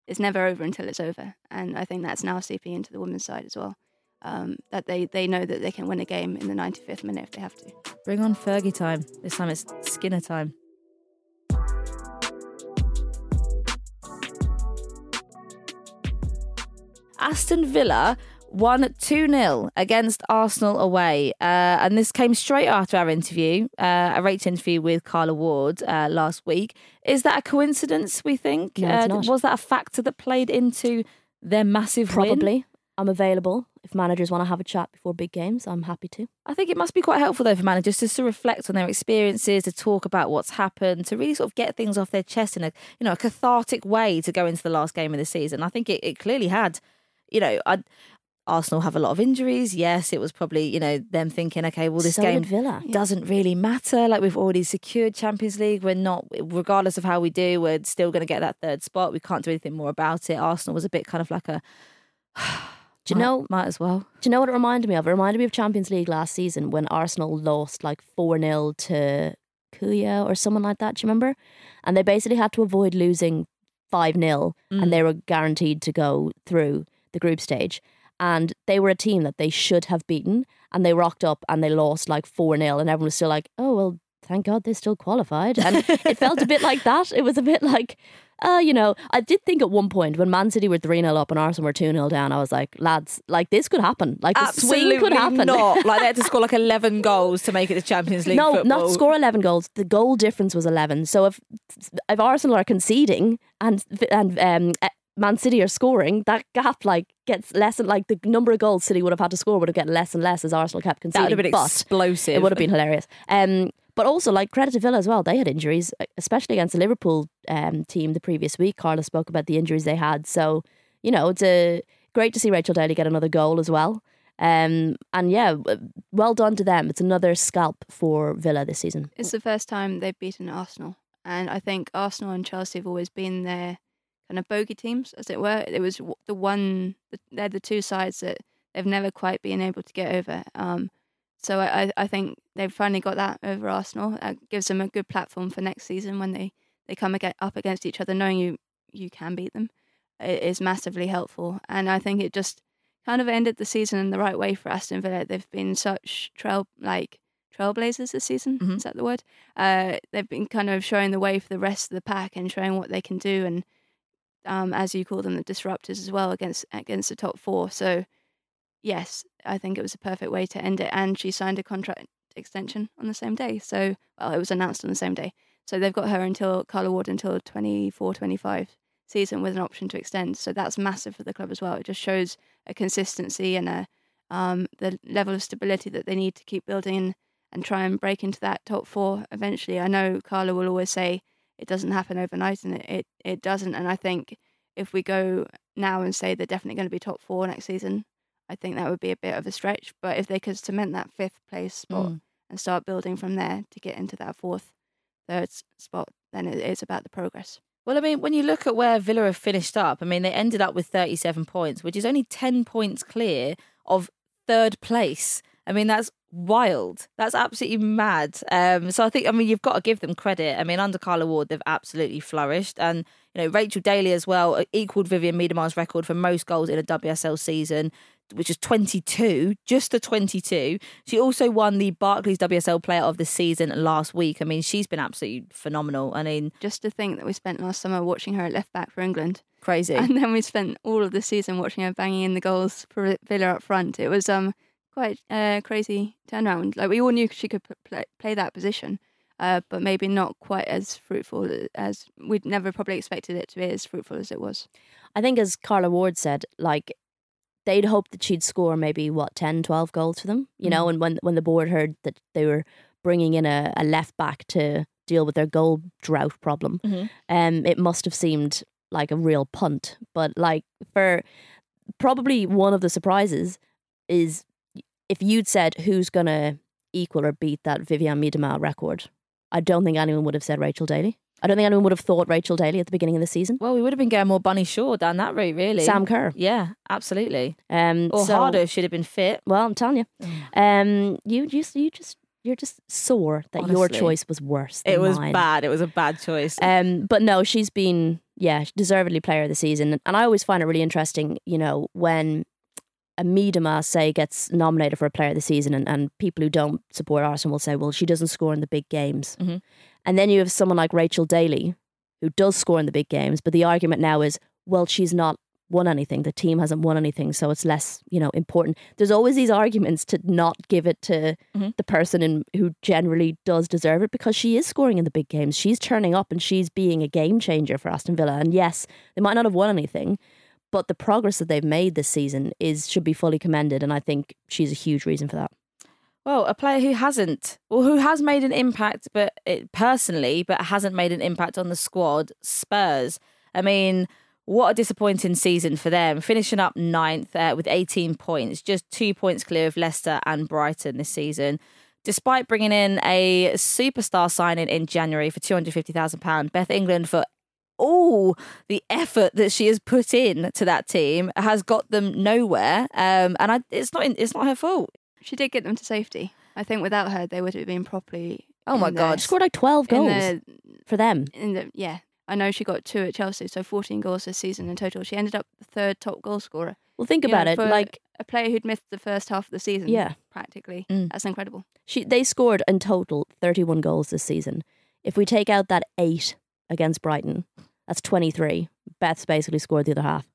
it's never over until it's over. And I think that's now seeping into the women's side as well. Um, that they, they know that they can win a game in the 95th minute if they have to. Bring on Fergie time. This time it's Skinner time. Aston Villa won 2 0 against Arsenal away. Uh, and this came straight after our interview, uh, a rate interview with Carla Ward uh, last week. Is that a coincidence, we think? No, Uh. Was that a factor that played into their massive win? Probably. I'm available if managers want to have a chat before big games. I'm happy to. I think it must be quite helpful though for managers just to reflect on their experiences, to talk about what's happened, to really sort of get things off their chest in a you know a cathartic way to go into the last game of the season. I think it, it clearly had, you know, I, Arsenal have a lot of injuries. Yes, it was probably you know them thinking, okay, well this So game Villa. doesn't really matter. Like we've already secured Champions League. We're not, regardless of how we do, we're still going to get that third spot. We can't do anything more about it. Arsenal was a bit kind of like a. Do you might- know? Might as well. Do you know what it reminded me of? It reminded me of Champions League last season when Arsenal lost like 4 0 to Kuya or someone like that. Do you remember? And they basically had to avoid losing 5 0 Mm. and they were guaranteed to go through the group stage. And they were a team that they should have beaten. And they rocked up and they lost like 4 0. And everyone was still like, oh, well, thank God they still qualified. And it felt a bit like that. It was a bit like, uh, you know, I did think at one point when Man City were 3 0 up and Arsenal were 2 0 down, I was like, lads, like this could happen. Like the swing could happen. not. Like they had to score like eleven goals to make it to Champions League. no, football. not score 11 goals. The goal difference was 11. So if if Arsenal are conceding and and um, Man City are scoring, that gap like gets less and like the number of goals City would have had to score would have gotten less and less as Arsenal kept conceding. That conceding. would have been but explosive. it would have been hilarious. Um, but also, like credit to Villa as well. They had injuries, especially against the Liverpool um, team the previous week. Carla spoke about the injuries they had. So you know, it's a great to see Rachel Daly get another goal as well. Um, and yeah, well done to them. It's another scalp for Villa this season. It's the first time they've beaten Arsenal, and I think Arsenal and Chelsea have always been their kind of bogey teams, as it were. It was the one; they're the two sides that they've never quite been able to get over. Um, so I, I- think they've finally got that over Arsenal. That gives them a good platform for next season when they they come aga up against each other, knowing you you can beat them. It is massively helpful, and I think it just kind of ended the season in the right way for Aston Villa. They've been such trail like trailblazers this season. Mhm. Is that the word? Uh, they've been kind of showing the way for the rest of the pack and showing what they can do and um, as you call them, the disruptors as well against against the top four. So, yes, I think it was a perfect way to end it. And she signed a contract extension on the same day. So, well, it was announced on the same day. So they've got her until Carla Ward until 24, 25 season with an option to extend. So that's massive for the club as well. It just shows a consistency and a um, the level of stability that they need to keep building and try and break into that top four eventually. I know Carla will always say it doesn't happen overnight, and it, it, it doesn't. And I think if we go now and say they're definitely going to be top four next season, I think that would be a bit of a stretch. But if they could cement that fifth place spot Mm. and start building from there to get into that fourth, third spot, then it, it's about the progress. Well, I mean, when you look at where Villa have finished up, I mean, they ended up with 37 points, which is only 10 points clear of third place. I mean, that's wild. That's absolutely mad. Um, so I think, I mean, you've got to give them credit. I mean, under Carla Ward, they've absolutely flourished. And, you know, Rachel Daly as well uh, equaled Vivianne Miedema's record for most goals in a WSL season, which is 22, just the 22. She also won the Barclays WSL Player of the Season last week. I mean, she's been absolutely phenomenal. I mean, Just to think that we spent last summer watching her at left back for England. crazy. And then we spent all of the season watching her banging in the goals for Villa up front. It was um quite a crazy turnaround. Like we all knew she could play, play that position, uh, but maybe not quite as fruitful as we'd never probably expected it to be as fruitful as it was. I think, as Carla Ward said, like they'd hoped that she'd score maybe what 10, 12 goals for them, you know. And when when the board heard that they were bringing in a, a left back to deal with their goal drought problem, Mhm. um, it must have seemed like a real punt. But like for probably one of the surprises is if you'd said who's gonna equal or beat that Vivianne Miedema record, I don't think anyone would have said Rachel Daly. I don't think anyone would have thought Rachel Daly at the beginning of the season. Well, we would have been getting more Bunny Shaw down that route, really. Sam Kerr. Yeah, absolutely. Um, Or so- Harder should have been fit. Well, I'm telling you, um, you just you just you're just sore that your choice was worse. It was mine. bad. It was a bad choice. Um, but no, she's been yeah deservedly player of the season, and I always find it really interesting. You know when a Miedema say gets nominated for a player of the season, and, and people who don't support Arsenal will say, well, she doesn't score in the big games, Mhm. and then you have someone like Rachel Daly who does score in the big games, but the argument now is, well, she's not won anything. The team hasn't won anything, so it's less, you know, important. There's always these arguments to not give it to Mhm. the person in, who generally does deserve it because she is scoring in the big games. She's turning up and she's being a game changer for Aston Villa. And yes, they might not have won anything, but the progress that they've made this season is should be fully commended, and I think she's a huge reason for that. well, a player who hasn't, well, who has made an impact, but it, personally, but hasn't made an impact on the squad, Spurs. I mean, what a disappointing season for them. Finishing up ninth uh, with 18 points, just two points clear of Leicester and Brighton this season. Despite bringing in a superstar signing in January for £250,000, Beth England, for all the effort that she has put in to that team, has got them nowhere. Um, and I, it's not it's not her fault. She did get them to safety. I think without her, they would have been properly. Oh my God. She scored like 12 in goals the for them. in the yeah. I know she got two at Chelsea, so 14 goals this season in total. She ended up the third top goal scorer. Well, think You know, about it. for Like, a player who'd missed the first half of the season, Yeah. practically. Mm. That's incredible. She they scored in total 31 goals this season. If we take out that 8 against Brighton, that's 23. Beth's basically scored the other half.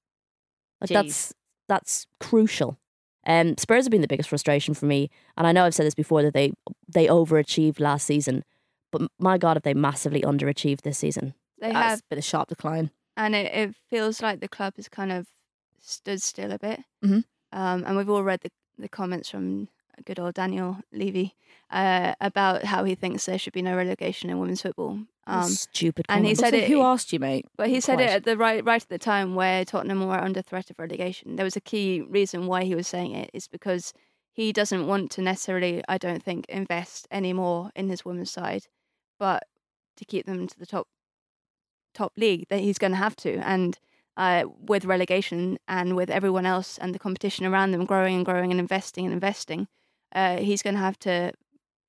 Like Jeez. that's that's crucial. Um Spurs have been the biggest frustration for me, and I know I've said this before that they they overachieved last season, but my god, have they massively underachieved this season? They That's have, been a sharp decline. and it, it feels like the club has kind of stood still a bit. Mhm. Um, and we've all read the, the comments from good old Daniel Levy uh, about how he thinks there should be no relegation in women's football. Um, Stupid. and he said it- Who asked you, mate? But he said it at the right right at the time where Tottenham were under threat of relegation. There was a key reason why he was saying it is because he doesn't want to necessarily, I don't think, invest any more in his women's side, but to keep them to the top top league, that he's going to have to. And uh, with relegation and with everyone else and the competition around them growing and growing and investing and investing, uh, he's going to have to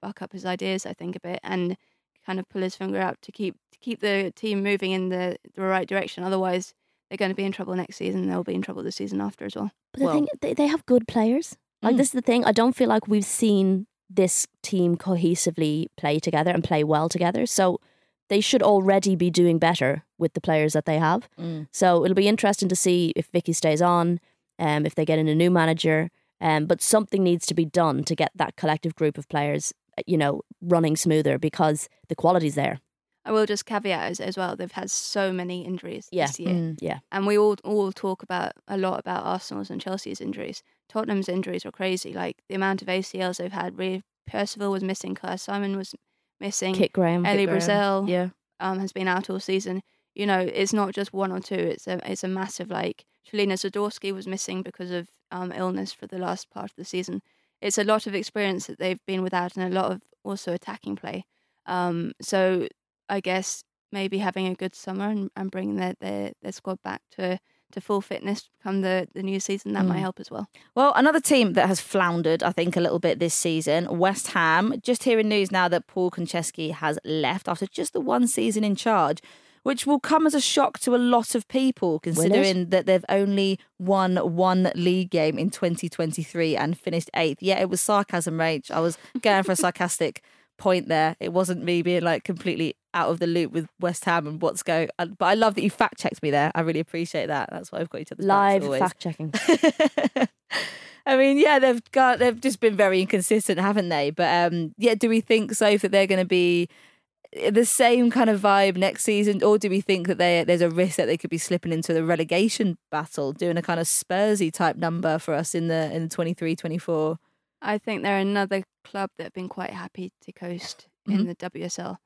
buck up his ideas, I think, a bit and kind of pull his finger out to keep to keep the team moving in the, the right direction. Otherwise, they're going to be in trouble next season. They'll be in trouble the season after as well. But the Well- thing, they, they have good players. Like Mm. this is the thing. I don't feel like we've seen this team cohesively play together and play well together. So they should already be doing better with the players that they have. Mm. So it'll be interesting to see if Vicky stays on, um, if they get in a new manager. Um, but something needs to be done to get that collective group of players, you know, running smoother because the quality's there. I will just caveat as, as well. They've had so many injuries Yeah, this year, Mm. yeah. and we all all talk about a lot about Arsenal's and Chelsea's injuries. Tottenham's injuries are crazy. Like the amount of ACLs they've had. Ria Percival was missing. Claire Simon was missing. Kit Graham. Ellie Graham. Brazil Yeah. um, has been out all season. You know, it's not just one or two. It's a it's a massive like. Shelina Zadorsky was missing because of um, illness for the last part of the season. It's a lot of experience that they've been without, and a lot of also attacking play. Um, so I guess maybe having a good summer and, and bringing their, their their squad back to to full fitness come the the new season that might Mm. help as well. Well, another team that has floundered, I think, a little bit this season, West Ham. Just hearing news now that Paul Konchesky has left after just the one season in charge, which will come as a shock to a lot of people, considering that they've only won one league game in 2023 and finished eighth. Yeah, it was sarcasm, Rach. I was going for a sarcastic point there. It wasn't me being like completely out of the loop with West Ham and what's going. uh, But I love that you fact checked me there. I really appreciate that. That's why I've got each other's Live fact checking. I mean, yeah, they've got they've just been very inconsistent, haven't they? But um, yeah, do we think so that they're going to be the same kind of vibe next season, or do we think that they there's a risk that they could be slipping into the relegation battle, doing a kind of Spursy type number for us in the in the 23-24? I think they're another club that have been quite happy to coast in the WSL.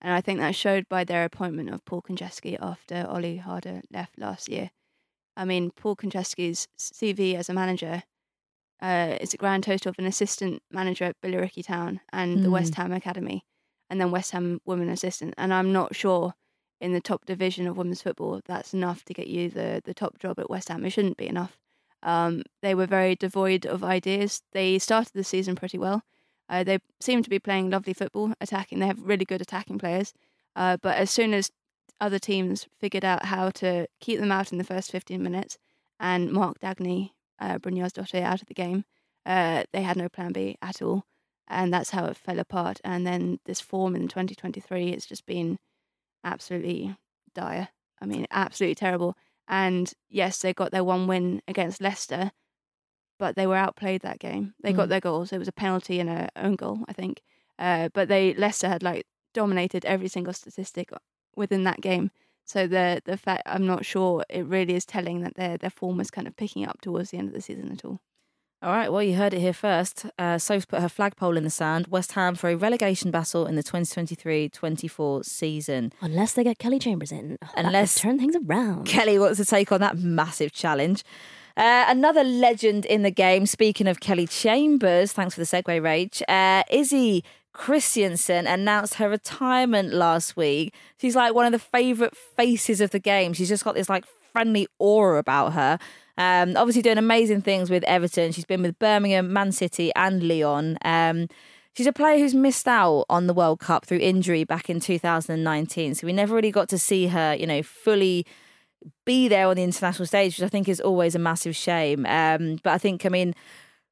And I think that showed by their appointment of Paul Konchesky after Olli Harder left last year. I mean, Paul Konchesky's CV as a manager uh, is a grand total of an assistant manager at Billericay Town and the Mm. West Ham Academy, and then West Ham women assistant. And I'm not sure in the top division of women's football that's enough to get you the the top job at West Ham. It shouldn't be enough. Um, they were very devoid of ideas. They started the season pretty well. Uh, they seem to be playing lovely football, attacking. They have really good attacking players. Uh, but as soon as other teams figured out how to keep them out in the first 15 minutes and Mark Dagny, uh, Brynjarsdóttir, out of the game, uh, they had no plan B at all. And that's how it fell apart. And then this form in 2023 has just been absolutely dire. I mean, absolutely terrible. And yes, they got their one win against Leicester, but they were outplayed that game. They got Mm. their goals. It was a penalty and a own goal, I think. Uh, but they Leicester had like dominated every single statistic within that game. So the the fact I'm not sure it really is telling that their their form was kind of picking up towards the end of the season at all. All right, well, you heard it here first. Uh, Soph's put her flagpole in the sand. West Ham for a relegation battle in the 2023-24 season. Unless they get Kelly Chambers in. could Unless- turn things around. Kelly wants to take on that massive challenge. Uh, another legend in the game, speaking of Kelly Chambers, thanks for the segue, Rach. Uh, Izzy Christiansen announced her retirement last week. She's like one of the favourite faces of the game. She's just got this like friendly aura about her. Um, obviously, doing amazing things with Everton. She's been with Birmingham, Man City, and Lyon. Um, she's a player who's missed out on the World Cup through injury back in 2019. So we never really got to see her, you know, fully be there on the international stage, which I think is always a massive shame. Um, but I think, I mean,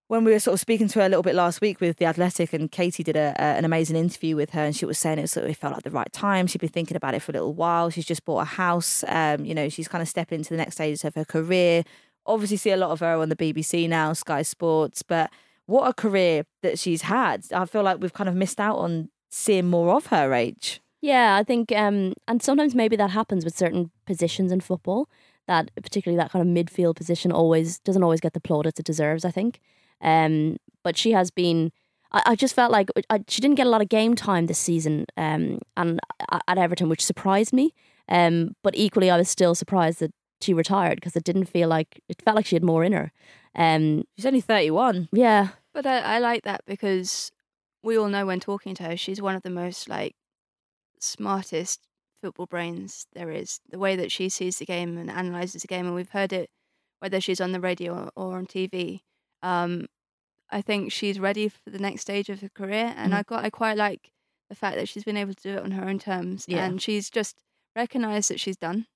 when we were sort of speaking to her a little bit last week with the Athletic, and Katie did a, an amazing interview with her, and she was saying it, was it felt like the right time. She'd been thinking about it for a little while. She's just bought a house. Um, you know, she's kind of stepping into the next stages of her career. Obviously, see a lot of her on the BBC now, Sky Sports, but what a career that she's had. I feel like we've kind of missed out on seeing more of her age. Yeah, I think, um, and sometimes maybe that happens with certain positions in football. That particularly that kind of midfield position always doesn't always get the plaudits it deserves. I think, um, but she has been. I, I just felt like I, she didn't get a lot of game time this season, um, and at Everton, which surprised me. Um, but equally, I was still surprised that she retired because it didn't feel like it felt like she had more in her. Um, She's only 31. yeah, But I, I like that because we all know when talking to her, she's one of the most like smartest football brains there is. The way that she sees the game and analyzes the game, and we've heard it whether she's on the radio or, or on TV. Um, I think she's ready for the next stage of her career, and Mhm. I got I quite like the fact that she's been able to do it on her own terms, Yeah. and she's just recognised that she's done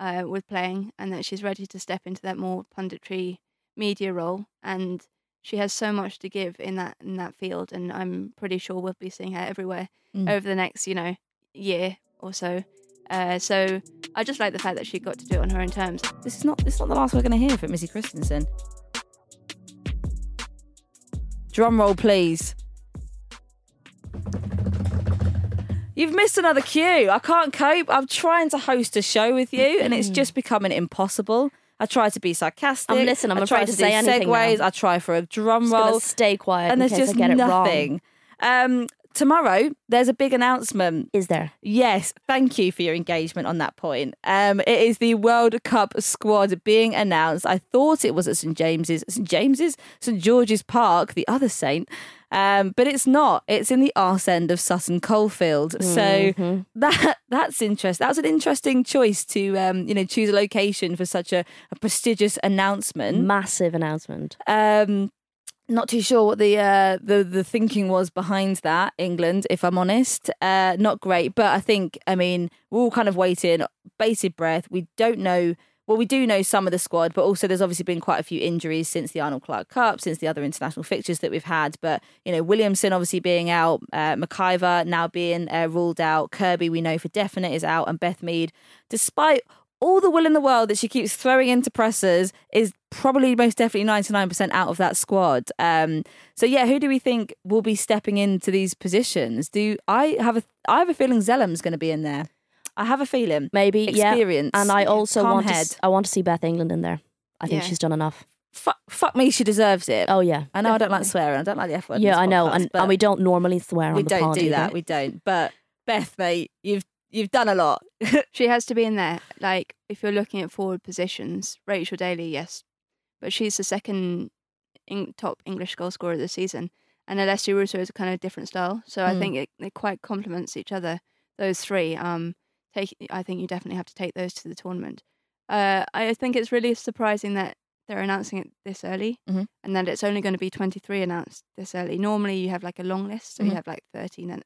uh, with playing, and that she's ready to step into that more punditry media role, and she has so much to give in that in that field, and I'm pretty sure we'll be seeing her everywhere Mm. over the next you know year or so. Uh, so I just like the fact that she got to do it on her own terms. This is not this is not the last we're going to hear from Izzy Christiansen. Drum roll, please. You've missed another cue. I can't cope. I'm trying to host a show with you, and it's just becoming impossible. I try to be sarcastic. I'm listening, I'm I try to to say segues. now. I try for a drum roll. stay quiet and in there's case just I get it nothing. Um, tomorrow, there's a big announcement. Is there? Yes, thank you for your engagement on that point. Um, it is the World Cup squad being announced. I thought it was at St James's, St James's, St George's Park, the other Saint, um, but it's not. It's in the arse end of Sutton Coldfield. Mm-hmm. So that that's interesting. That was an interesting choice to um, you know choose a location for such a, a prestigious announcement. Massive announcement. Um, not too sure what the uh, the the thinking was behind that. England, if I'm honest, uh, not great. But I think, I mean, we're all kind of waiting, bated breath. We don't know. Well, we do know some of the squad, but also there's obviously been quite a few injuries since the Arnold Clark Cup, since the other international fixtures that we've had. But you know, Williamson obviously being out, uh, MacIver now being uh, ruled out, Kirby we know for definite is out, and Beth Mead, despite all the will in the world that she keeps throwing into pressers is probably most definitely 99% out of that squad. Um, so yeah, who do we think will be stepping into these positions? Do I have a I have a feeling Zelem's going to be in there. I have a feeling. Maybe Experience. Yeah. And I also want to, head. s- I want to see Beth England in there. I think Yeah. she's done enough. Fuck, fuck me, she deserves it. Oh yeah. I know I don't like swearing. I don't like the F word. Yeah, I know, podcast, and, and we don't normally swear on we don't do either. that. We don't. But Beth, mate, you've you've done a lot. She has to be in there. Like if you're looking at forward positions, Rachel Daly, yes, but she's the second in, top English goal scorer of the season, and Alessia Russo is a kind of different style. So I Mm. think it, it quite complements each other. Those three. Um, take. I think you definitely have to take those to the tournament. Uh, I think it's really surprising that they're announcing it this early, Mhm. and that it's only going to be 23 announced this early. Normally, you have like a long list, so Mhm. you have like 13, and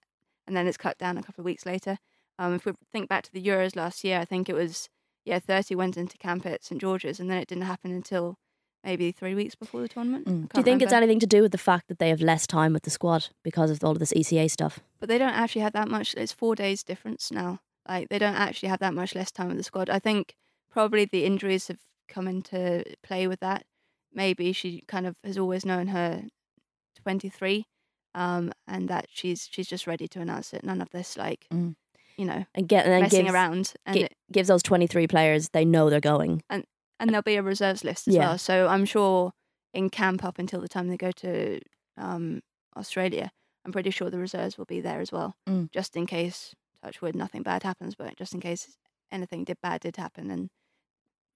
and then it's cut down a couple of weeks later. Um, if we think back to the Euros last year, I think it was yeah 30 went into camp at St George's, and then it didn't happen until maybe three weeks before the tournament. Mm. Do you think it's anything to do with the fact that they have less time with the squad because of all of this ECA stuff? But they don't actually have that much. It's four days difference now. Like they don't actually have that much less time with the squad. I think probably the injuries have come into play with that. Maybe she kind of has always known her 23, um, and that she's she's just ready to announce it. None of this like, Mm. You know, And get and then messing gives, around. And gi- it- gives those twenty three players they know they're going. and and there'll be a reserves list as Yeah. well. So I'm sure in camp up until the time they go to um, Australia, I'm pretty sure the reserves will be there as well, Mm. just in case. Touch wood, nothing bad happens, but just in case anything did bad did happen, and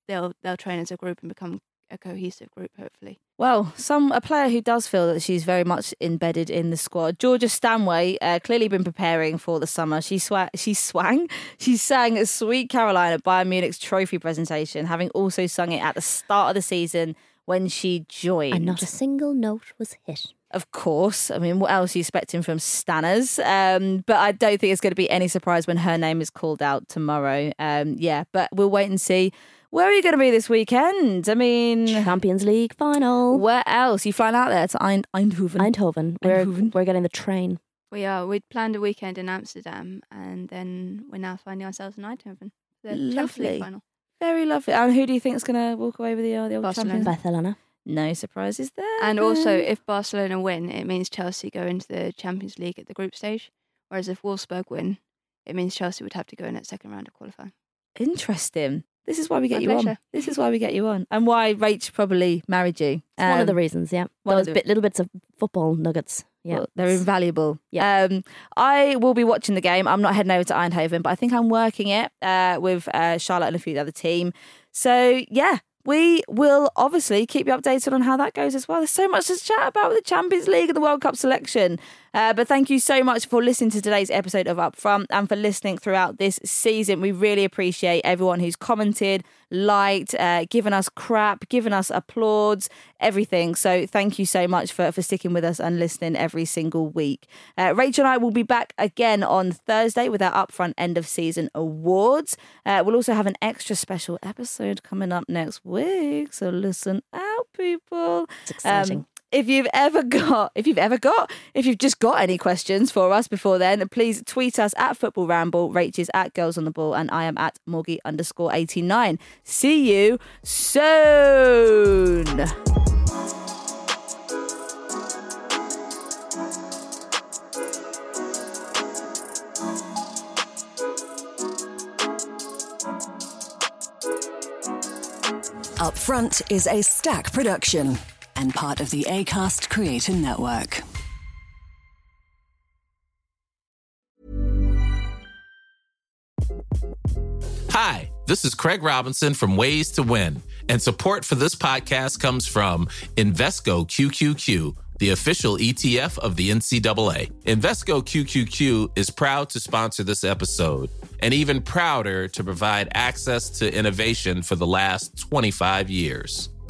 they'll they'll train as a group and become a cohesive group, hopefully. Well, some a player who does feel that she's very much embedded in the squad. Georgia Stanway, uh, clearly been preparing for the summer. She swa- she swang, she sang a "Sweet Caroline" at Bayern Munich's trophy presentation, having also sung it at the start of the season when she joined. And not a single note was hit. Of course. I mean, what else are you expecting from Stanners? Um, but I don't think it's going to be any surprise when her name is called out tomorrow. Um, yeah, but we'll wait and see. Where are you going to be this weekend? I mean, Champions League final. where else? You flying out there to Eind- Eindhoven? Eindhoven. We're Eindhoven. we're getting the train. We are. We'd planned a weekend in Amsterdam, and then we're now finding ourselves in Eindhoven. The Champions Lovely. League final. Very lovely. And who do you think is going to walk away with the, uh, the old Barcelona. champions? Barcelona. No surprises there. And also, if Barcelona win, it means Chelsea go into the Champions League at the group stage. Whereas if Wolfsburg win, it means Chelsea would have to go in at second round of qualifying. interesting. This is why we get My you on. This is why we get you on, and why Rach probably married you. It's one of the Um, reasons, yeah. one of Those the- bit, little bits of football nuggets. Yeah. Well, they're invaluable. Yeah. Um, I will be watching the game. I'm not heading over to Eindhoven, but I think I'm working it uh, with uh, Charlotte and a few of the other team. So yeah, we will obviously keep you updated on how that goes as well. There's so much to chat about with the Champions League and the World Cup selection. Uh, but thank you so much for listening to today's episode of Upfront and for listening throughout this season. We really appreciate everyone who's commented, liked, uh, given us crap, given us applauds, everything. So thank you so much for, for sticking with us and listening every single week. Uh, Rachel and I will be back again on Thursday with our Upfront End of Season Awards. Uh, we'll also have an extra special episode coming up next week. So listen out, people. It's exciting. Um, if you've ever got, if you've ever got, if you've just got any questions for us before then, please tweet us at Football Ramble. Rachel's at Girls on the Ball, and I am at Morgie underscore 89. See you soon. Up Front is a stack production and part of the ACAST Creator Network. Hi, this is Craig Robinson from Ways to Win, and support for this podcast comes from Invesco QQQ the official ETF of the NCAA. Invesco QQQ is proud to sponsor this episode and even prouder to provide access to innovation for the last 25 years.